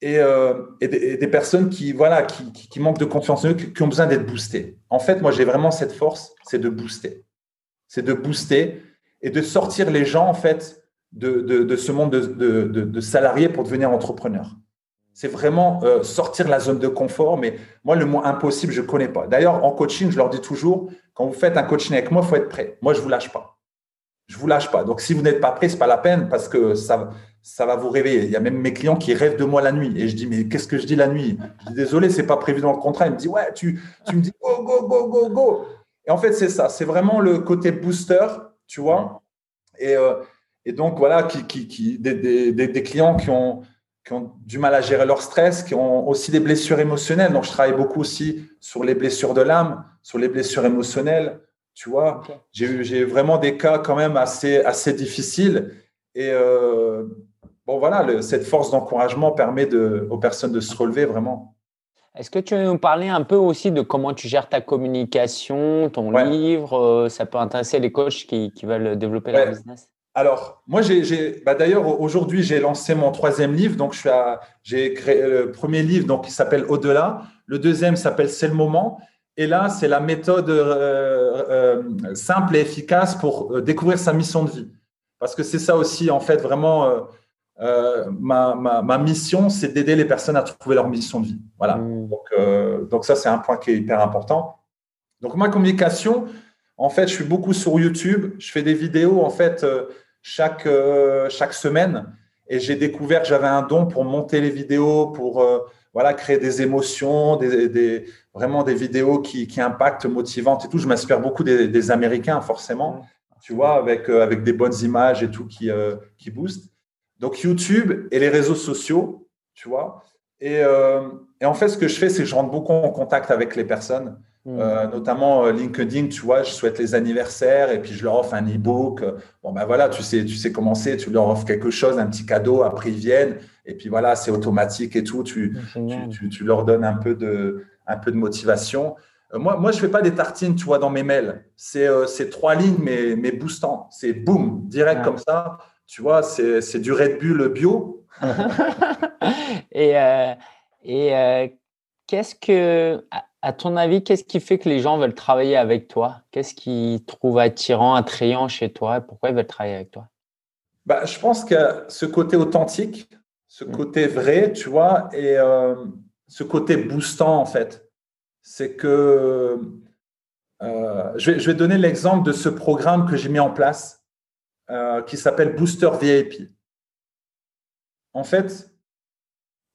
S2: Et, euh, des, personnes qui, voilà, qui, manquent de confiance en eux, qui, ont besoin d'être boostées. En fait, moi, j'ai vraiment cette force, c'est de booster. C'est de booster et de sortir les gens, en fait, de, ce monde de, salariés pour devenir entrepreneurs. C'est vraiment euh, sortir de la zone de confort. Mais moi, le mot impossible, je ne connais pas. D'ailleurs, en coaching, je leur dis toujours, quand vous faites un coaching avec moi, il faut être prêt. Moi, je ne vous lâche pas je vous lâche pas. Donc, si vous n'êtes pas prêt, c'est pas la peine parce que ça, ça va vous réveiller. Il y a même mes clients qui rêvent de moi la nuit. Et je dis, mais qu'est-ce que je dis la nuit? Je dis, désolé, c'est pas prévu dans le contrat. Il me dit, ouais, tu, tu me dis, go, go, go, go, go. Et en fait, c'est ça. C'est vraiment le côté booster, tu vois? Et, euh, et donc, voilà, qui, qui, qui des, des, des, clients qui ont, qui ont du mal à gérer leur stress, qui ont aussi des blessures émotionnelles. Donc, je travaille beaucoup aussi sur les blessures de l'âme, sur les blessures émotionnelles. Tu vois, j'ai vraiment des cas quand même assez, assez difficiles. Et euh, bon, voilà, cette force d'encouragement permet de, aux personnes de se relever vraiment.
S1: Est-ce que tu veux nous parler un peu aussi de comment tu gères ta communication, ton livre euh, Ça peut intéresser les coachs qui, qui veulent développer leur business?
S2: Alors, moi, j'ai, bah, d'ailleurs, aujourd'hui, j'ai lancé mon troisième livre. Donc, j'ai créé le premier livre donc, qui s'appelle Au-delà. Le deuxième s'appelle C'est le moment. Et là, c'est la méthode euh, euh, simple et efficace pour euh, découvrir sa mission de vie. Parce que c'est ça aussi, en fait, vraiment, ma, mission, c'est d'aider les personnes à trouver leur mission de vie. Voilà. Mmh. Donc, donc, ça, c'est un point qui est hyper important. Donc, ma communication, en fait, je suis beaucoup sur YouTube. Je fais des vidéos, en fait, chaque, chaque semaine. Et j'ai découvert que j'avais un don pour monter les vidéos, pour voilà, créer des émotions, des, vraiment des vidéos qui, impactent, motivantes et tout. Je m'inspire beaucoup des, Américains, forcément, tu vois, avec, euh, avec des bonnes images et tout qui, euh, qui boostent. Donc, YouTube et les réseaux sociaux, tu vois. Et, euh, et en fait, ce que je fais, c'est que je rentre beaucoup en contact avec les personnes. Hmm. notamment LinkedIn, tu vois, je souhaite les anniversaires et puis je leur offre un e-book. Bon, ben voilà, tu sais, tu sais comment c'est, tu leur offres quelque chose, un petit cadeau, après ils viennent et puis voilà, c'est automatique et tout. Tu, tu, tu, leur donnes un peu de, un peu de motivation. Euh, moi, moi, je fais pas des tartines, tu vois, dans mes mails. C'est euh, trois lignes, mais, mais boostant. C'est boum, direct comme ça. Tu vois, c'est du Red Bull bio.
S1: et euh, et qu'est-ce que, à ton avis, qu'est-ce qui fait que les gens veulent travailler avec toi? Qu'est-ce qu'ils trouvent attirant, attrayant chez toi? Pourquoi ils veulent travailler avec toi?
S2: Bah, Je pense que ce côté authentique, ce mm. côté vrai, tu vois, et ce côté boostant, en fait c'est que euh, je, vais, je, vais, donner l'exemple de ce programme que j'ai mis en place euh, qui s'appelle Booster VIP. En fait,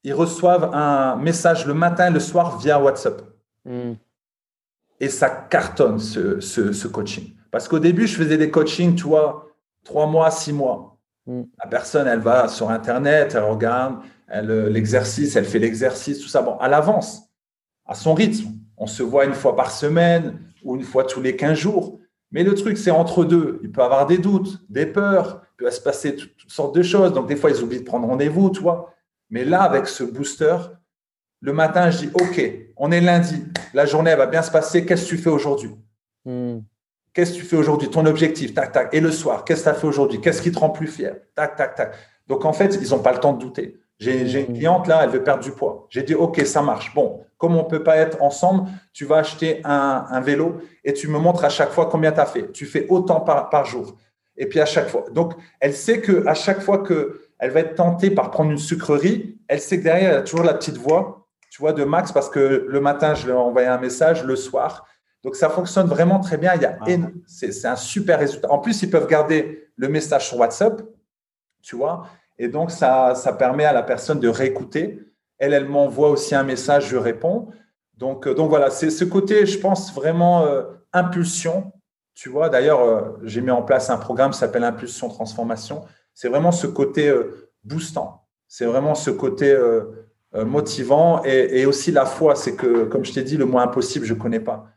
S2: ils reçoivent un message le matin et le soir via WhatsApp. Hmm. Et ça cartonne ce, ce, coaching. Parce qu'au début, je faisais des coachings, tu vois, trois mois, six mois. Hmm. La personne, elle va sur Internet, elle regarde l'exercice, elle fait l'exercice, tout ça. Bon, à l'avance à son rythme. On se voit une fois par semaine ou une fois tous les 15 jours. Mais le truc, c'est entre deux. Il peut avoir des doutes, des peurs, il peut se passer toutes, sortes de choses. Donc, des fois, ils oublient de prendre rendez-vous, tu vois. Mais là, avec ce booster, le matin, je dis OK, on est lundi, la journée va bien se passer. Qu'est-ce que tu fais aujourd'hui? Hmm. Qu'est-ce que tu fais aujourd'hui? Ton objectif, tac, tac. Et le soir, qu'est-ce que tu as fait aujourd'hui? Qu'est-ce qui te rend plus fier? Tac, tac, tac. Donc, en fait, ils n'ont pas le temps de douter. J'ai une cliente là, elle veut perdre du poids. J'ai dit, OK, ça marche. Bon, comme on ne peut pas être ensemble, tu vas acheter un, vélo et tu me montres à chaque fois combien tu as fait. Tu fais autant par, par jour. Et puis à chaque fois. Donc, elle sait qu'à chaque fois qu'elle va être tentée par prendre une sucrerie, elle sait que derrière, elle a toujours la petite voix, tu vois, de Max, parce que le matin, je lui ai envoyé un message, le soir. Donc, ça fonctionne vraiment très bien. Il y a ah. C'est un super résultat. En plus, ils peuvent garder le message sur WhatsApp, tu vois. Et donc, ça, ça permet à la personne de réécouter. Elle, elle m'envoie aussi un message, je réponds. Donc, euh, donc voilà, c'est ce côté, je pense, vraiment euh, impulsion. Tu vois, d'ailleurs, euh, j'ai mis en place un programme qui s'appelle Impulsion Transformation. C'est vraiment ce côté boostant. C'est vraiment ce côté motivant et, aussi la foi. C'est que, comme je t'ai dit, le mot impossible, je ne connais pas.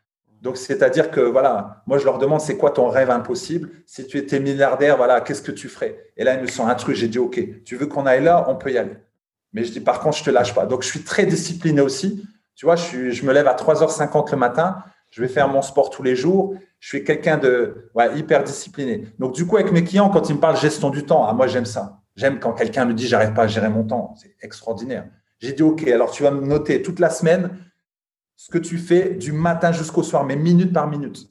S2: Donc, c'est-à-dire que, voilà, moi, je leur demande, c'est quoi ton rêve impossible? Si tu étais milliardaire, voilà, qu'est-ce que tu ferais? Et là, ils me sont un truc, j'ai dit, OK, tu veux qu'on aille là? On peut y aller. Mais je dis, par contre, je te lâche pas. Donc, je suis très discipliné aussi. Tu vois, je, je me lève à 3h50 le matin. Je vais faire mon sport tous les jours. Je suis quelqu'un de ouais, hyper discipliné. Donc, du coup, avec mes clients, quand ils me parlent gestion du temps, ah, moi, j'aime ça. J'aime quand quelqu'un me dit, j'arrive pas à gérer mon temps. C'est extraordinaire. J'ai dit, OK, alors tu vas me noter toute la semaine ce que tu fais du matin jusqu'au soir, mais minute par minute.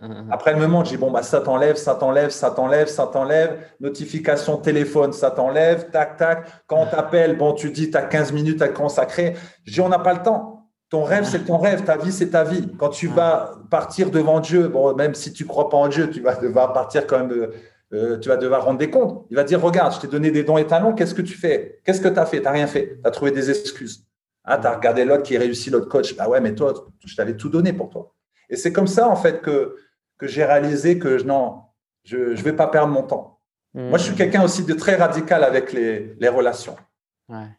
S2: Mhm. Après, montre, je dis, bon, bah, ça t'enlève, ça t'enlève, ça t'enlève, ça t'enlève. Notification téléphone, ça t'enlève, tac, tac. Quand on t'appelle, bon, tu dis, tu as 15 minutes à consacrer. Je dis, on n'a pas le temps. Ton rêve, c'est ton rêve. Ta vie, c'est ta vie. Quand tu vas partir devant Dieu, bon, même si tu ne crois pas en Dieu, tu vas devoir partir quand même, euh, tu vas devoir rendre des comptes. Il va dire, regarde, je t'ai donné des dons et talents, qu'est-ce que tu fais? Qu'est-ce que tu as fait? Tu n'as rien fait. Tu as trouvé des excuses. Ah, tu as regardé l'autre qui réussit, l'autre coach. Ah ouais, mais toi, je t'avais tout donné pour toi. Et c'est comme ça, en fait, que, que j'ai réalisé que non, je ne vais pas perdre mon temps. Moi, je suis hmm. quelqu'un aussi de très radical avec les, les relations.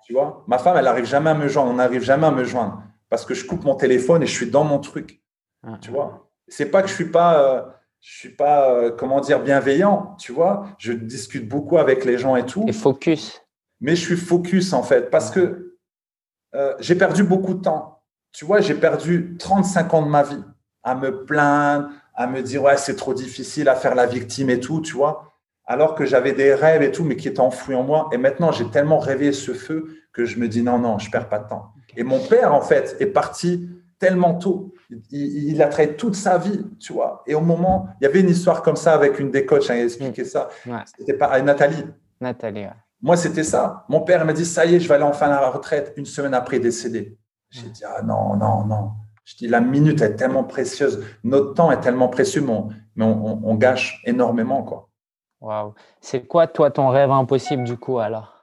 S2: Tu vois, ma femme, elle n'arrive jamais à me joindre. On n'arrive jamais à me joindre parce que je coupe mon téléphone et je suis dans mon truc. Tu vois, c'est pas que je suis pas, euh, je suis pas, euh, comment dire, bienveillant. Tu vois, je discute beaucoup avec les gens et tout.
S1: Et focus.
S2: Mais je suis focus en fait parce que euh, j'ai perdu beaucoup de temps. Tu vois, j'ai perdu 35 ans de ma vie à me plaindre, à me dire, ouais, c'est trop difficile à faire la victime et tout, tu vois. Alors que j'avais des rêves et tout, mais qui étaient enfouis en moi. Et maintenant, j'ai tellement rêvé ce feu que je me dis, non, non, je perds pas de temps. Et mon père, en fait, est parti tellement tôt. Il, a travaillé toute sa vie, tu vois. Et au moment, il y avait une histoire comme ça avec une des coachs, hein, expliqué ça. C'était pas Nathalie.
S1: Nathalie, ouais.
S2: Moi, c'était ça. Mon père m'a dit, ça y est, je vais aller enfin à la retraite une semaine après décédé. J'ai dit, ah non, non, non. Je dis, la minute est tellement précieuse, notre temps est tellement précieux, mais on, gâche énormément. quoi.
S1: Waouh. C'est quoi, toi, ton rêve impossible, du coup, alors?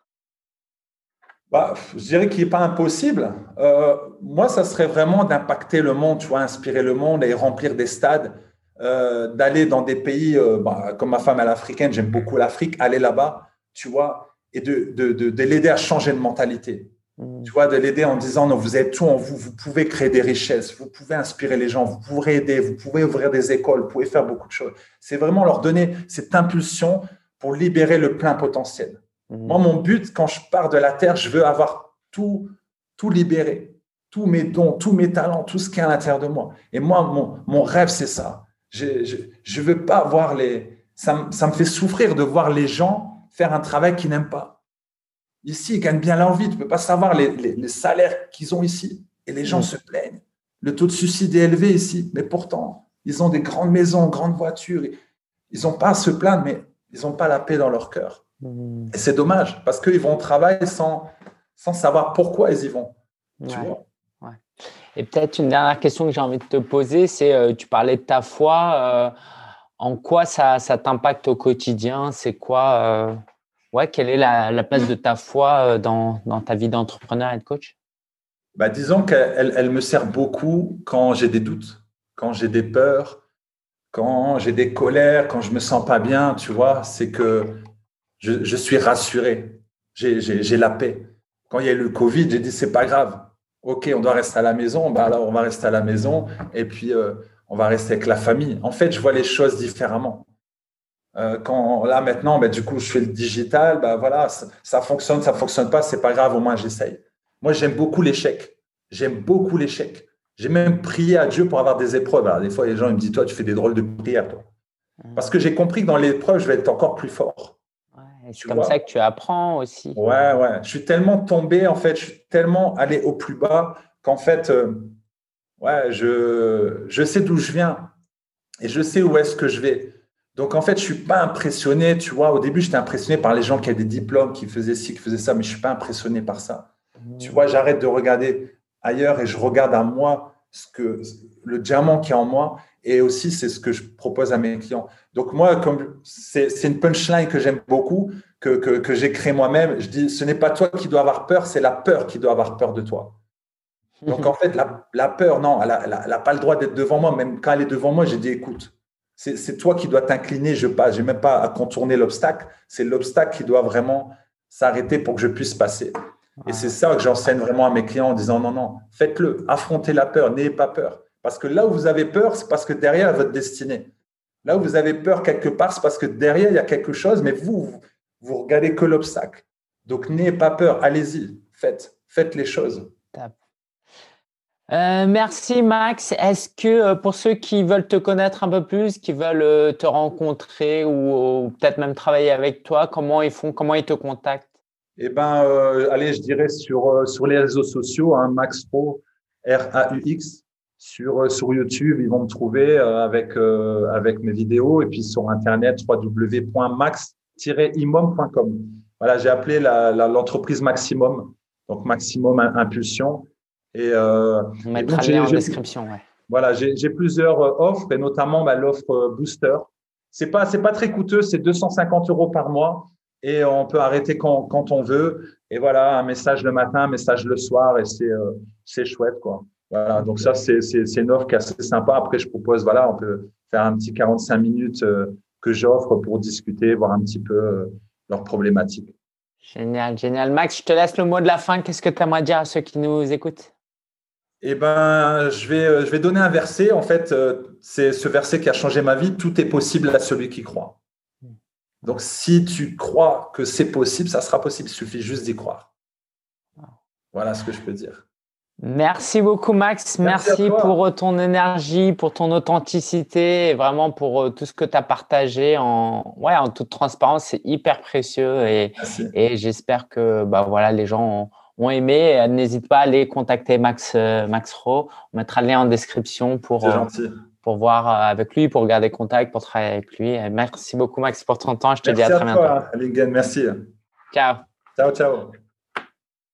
S2: Bah, Je dirais qu'il n'est pas impossible. Euh, moi, ça serait vraiment d'impacter le monde, tu vois, inspirer le monde et remplir des stades, euh, d'aller dans des pays, euh, bah, comme ma femme, elle est africaine, j'aime beaucoup l'Afrique, aller là-bas, tu vois, et de, de, de, l'aider à changer de mentalité. Mm. Tu vois, de l'aider en disant, non, vous êtes tout en vous, vous pouvez créer des richesses, vous pouvez inspirer les gens, vous pourrez aider, vous pouvez ouvrir des écoles, vous pouvez faire beaucoup de choses. C'est vraiment leur donner cette impulsion pour libérer le plein potentiel. Mm. Moi, mon but, quand je pars de la Terre, je veux avoir tout, tout libéré, tous mes dons, tous mes talents, tout ce qui est à l'intérieur de moi. Et moi, mon, mon rêve, c'est ça. Je ne veux pas voir les... Ça, ça me fait souffrir de voir les gens faire un travail qu'ils n'aiment pas. Ici, ils gagnent bien leur vie. Tu ne peux pas savoir les, les, salaires qu'ils ont ici. Et les gens mm. se plaignent. Le taux de suicide est élevé ici. Mais pourtant, ils ont des grandes maisons, grandes voitures. Ils n'ont pas à se plaindre, mais ils n'ont pas la paix dans leur cœur. Mm. Et c'est dommage parce qu'ils vont au travail sans, sans savoir pourquoi ils y vont. Tu vois
S1: Et peut-être une dernière question que j'ai envie de te poser, c'est euh, tu parlais de ta foi. Euh, en quoi ça, ça t'impacte au quotidien? C'est quoi euh, ouais, quelle est la, place de ta foi dans, dans ta vie d'entrepreneur et de coach?
S2: Bah, Disons qu'elle elle me sert beaucoup quand j'ai des doutes, quand j'ai des peurs, quand j'ai des colères, quand je me sens pas bien, tu vois, c'est que je, je, suis rassuré, j'ai la paix. Quand il y a eu le Covid, j'ai dit c'est pas grave. Ok, on doit rester à la maison, bah alors on va rester à la maison et puis euh, on va rester avec la famille. En fait, je vois les choses différemment. Euh, quand là maintenant, bah, du coup, je fais le digital, bah voilà, ça, ça fonctionne, ça fonctionne pas, c'est pas grave, au moins j'essaye. Moi, j'aime beaucoup l'échec. J'aime beaucoup l'échec. J'ai même prié à Dieu pour avoir des épreuves. Alors, des fois, les gens ils me disent, toi, tu fais des drôles de prières, toi. Parce que j'ai compris que dans l'épreuve, je vais être encore plus fort.
S1: C'est comme ça que tu apprends aussi.
S2: Ouais, ouais. Je suis tellement tombé, en fait, je suis tellement allé au plus bas qu'en fait, euh, ouais, je, je sais d'où je viens et je sais où est-ce que je vais. Donc, en fait, je suis pas impressionné. Tu vois, au début, j'étais impressionné par les gens qui avaient des diplômes, qui faisaient ci, qui faisaient ça, mais je suis pas impressionné par ça. Mmh. Tu vois, j'arrête de regarder ailleurs et je regarde à moi ce que le diamant qui est en moi. Et aussi, c'est ce que je propose à mes clients. Donc, moi, comme c'est une punchline que j'aime beaucoup, que, que, j'ai créé moi-même, je dis ce n'est pas toi qui dois avoir peur, c'est la peur qui doit avoir peur de toi. Donc, en fait, la, la peur, non, elle n'a pas le droit d'être devant moi. Même quand elle est devant moi, j'ai dit écoute, c'est toi qui dois t'incliner, je passe. Je n'ai même pas à contourner l'obstacle. C'est l'obstacle qui doit vraiment s'arrêter pour que je puisse passer. Et c'est ça que j'enseigne vraiment à mes clients en disant non, non, faites-le, affrontez la peur, n'ayez pas peur. Parce que là où vous avez peur, c'est parce que derrière votre destinée. Là où vous avez peur quelque part, c'est parce que derrière, il y a quelque chose, mais vous, vous, regardez que l'obstacle. Donc n'ayez pas peur, allez-y, faites, faites les choses.
S1: Euh, merci Max. Est-ce que euh, pour ceux qui veulent te connaître un peu plus, qui veulent euh, te rencontrer ou, peut-être même travailler avec toi, comment ils font, comment ils te contactent?
S2: Eh ben, allez, je dirais sur sur les réseaux sociaux, hein, Max Pro, R A U X, sur sur YouTube, ils vont me trouver avec avec mes vidéos et puis sur internet www.max-imom.com. Voilà, j'ai appelé l'entreprise Maximum, donc Maximum Impulsion.
S1: Et, euh, On mettra le lien en description. Ouais.
S2: Voilà, j'ai plusieurs euh, offres et notamment bah, l'offre euh, Booster. C'est pas c'est pas très coûteux, c'est 250 euros par mois et on peut arrêter quand, quand on veut. Et voilà, un message le matin, un message le soir et c'est euh, chouette quoi. Voilà, donc ça c'est une offre qui est assez sympa. Après je propose voilà, on peut faire un petit 45 minutes que j'offre pour discuter, voir un petit peu leurs problématiques.
S1: Génial, génial. Max, je te laisse le mot de la fin. Qu'est-ce que tu aimerais dire à ceux qui nous écoutent?
S2: Eh ben, je vais, euh, je vais donner un verset. En fait, euh, c'est ce verset qui a changé ma vie. Tout est possible à celui qui croit. Donc, si tu crois que c'est possible, ça sera possible. Il suffit juste d'y croire. Voilà ce que je peux dire.
S1: Merci beaucoup, Max. Merci, pour ton énergie, pour ton authenticité et vraiment pour euh, tout ce que tu as partagé en, ouais, en toute transparence. C'est hyper précieux et, et j'espère que bah, voilà, les gens ont ont aimé, euh, n'hésite pas à aller contacter Max, euh, Max Ro. On mettra le lien en description pour, euh, pour voir avec lui, pour garder contact, pour travailler avec lui. merci beaucoup, Max, pour ton temps. Je te dis à très bientôt.
S2: Merci.
S1: Ciao.
S2: Ciao, ciao.